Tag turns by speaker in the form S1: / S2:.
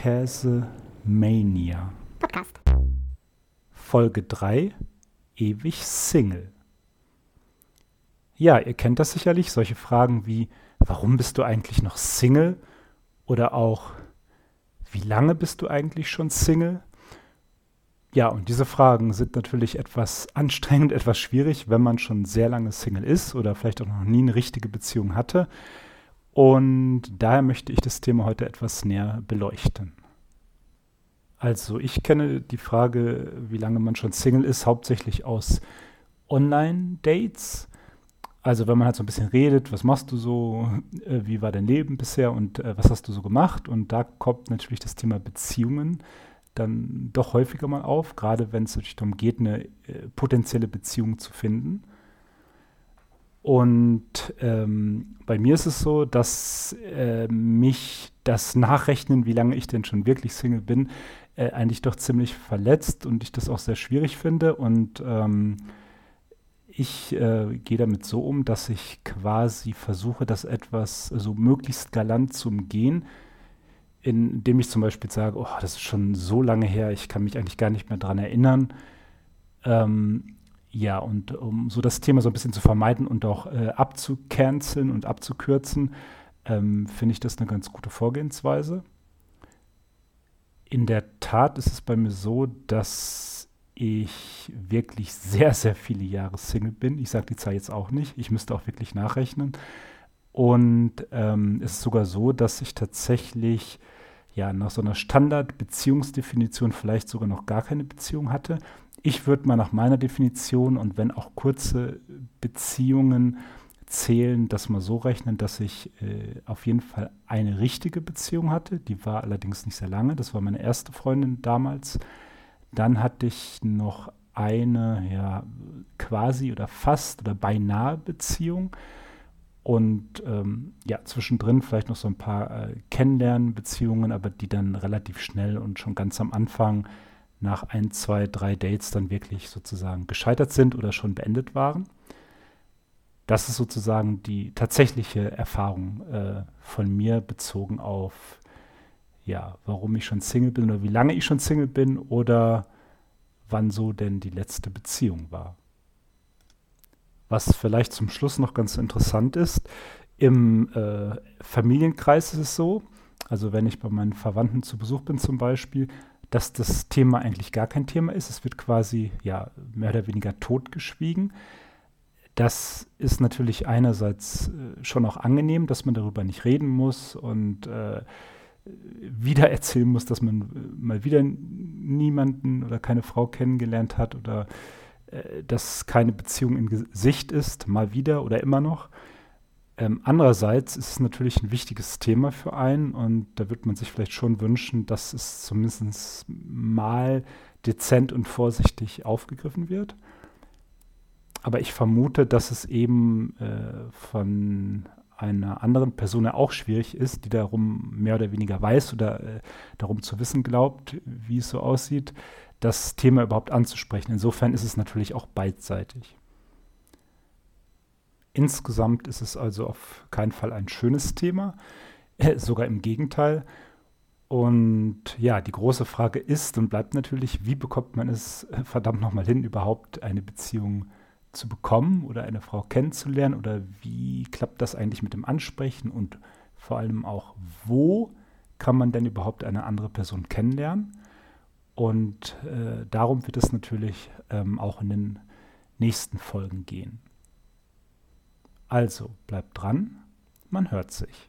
S1: Käse Mania.
S2: Podcast.
S1: Folge 3 Ewig Single. Ja, ihr kennt das sicherlich, solche Fragen wie, warum bist du eigentlich noch Single? Oder auch, wie lange bist du eigentlich schon Single? Ja, und diese Fragen sind natürlich etwas anstrengend, etwas schwierig, wenn man schon sehr lange Single ist oder vielleicht auch noch nie eine richtige Beziehung hatte. Und daher möchte ich das Thema heute etwas näher beleuchten. Also ich kenne die Frage, wie lange man schon Single ist, hauptsächlich aus Online-Dates. Also wenn man halt so ein bisschen redet, was machst du so, äh, wie war dein Leben bisher und äh, was hast du so gemacht? Und da kommt natürlich das Thema Beziehungen dann doch häufiger mal auf, gerade wenn es natürlich darum geht, eine äh, potenzielle Beziehung zu finden. Und ähm, bei mir ist es so, dass äh, mich das Nachrechnen, wie lange ich denn schon wirklich Single bin, äh, eigentlich doch ziemlich verletzt und ich das auch sehr schwierig finde. Und ähm, ich äh, gehe damit so um, dass ich quasi versuche, das etwas so möglichst galant zu umgehen, indem ich zum Beispiel sage, oh, das ist schon so lange her, ich kann mich eigentlich gar nicht mehr daran erinnern. Ähm, ja, und um so das Thema so ein bisschen zu vermeiden und auch äh, abzucanceln und abzukürzen, ähm, finde ich das eine ganz gute Vorgehensweise. In der Tat ist es bei mir so, dass ich wirklich sehr, sehr viele Jahre Single bin. Ich sage die Zahl jetzt auch nicht. Ich müsste auch wirklich nachrechnen. Und ähm, es ist sogar so, dass ich tatsächlich ja nach so einer Standard-Beziehungsdefinition vielleicht sogar noch gar keine Beziehung hatte. Ich würde mal nach meiner Definition und wenn auch kurze Beziehungen zählen, das mal so rechnen, dass ich äh, auf jeden Fall eine richtige Beziehung hatte. Die war allerdings nicht sehr lange. Das war meine erste Freundin damals. Dann hatte ich noch eine ja quasi oder fast oder beinahe Beziehung. Und ähm, ja, zwischendrin vielleicht noch so ein paar äh, Kennenlernbeziehungen, aber die dann relativ schnell und schon ganz am Anfang nach ein, zwei, drei Dates dann wirklich sozusagen gescheitert sind oder schon beendet waren. Das ist sozusagen die tatsächliche Erfahrung äh, von mir bezogen auf, ja, warum ich schon Single bin oder wie lange ich schon Single bin oder wann so denn die letzte Beziehung war. Was vielleicht zum Schluss noch ganz interessant ist, im äh, Familienkreis ist es so, also wenn ich bei meinen Verwandten zu Besuch bin zum Beispiel, dass das Thema eigentlich gar kein Thema ist. Es wird quasi ja mehr oder weniger totgeschwiegen. Das ist natürlich einerseits äh, schon auch angenehm, dass man darüber nicht reden muss und äh, wieder erzählen muss, dass man äh, mal wieder niemanden oder keine Frau kennengelernt hat oder äh, dass keine Beziehung in Sicht ist, mal wieder oder immer noch. Ähm, andererseits ist es natürlich ein wichtiges Thema für einen und da wird man sich vielleicht schon wünschen, dass es zumindest mal dezent und vorsichtig aufgegriffen wird. Aber ich vermute, dass es eben äh, von einer anderen Person auch schwierig ist, die darum mehr oder weniger weiß oder äh, darum zu wissen glaubt, wie es so aussieht, das Thema überhaupt anzusprechen. Insofern ist es natürlich auch beidseitig. Insgesamt ist es also auf keinen Fall ein schönes Thema, äh, sogar im Gegenteil. Und ja, die große Frage ist und bleibt natürlich, wie bekommt man es äh, verdammt nochmal hin, überhaupt eine Beziehung zu bekommen oder eine Frau kennenzulernen oder wie klappt das eigentlich mit dem Ansprechen und vor allem auch, wo kann man denn überhaupt eine andere Person kennenlernen? Und äh, darum wird es natürlich ähm, auch in den nächsten Folgen gehen. Also bleibt dran, man hört sich.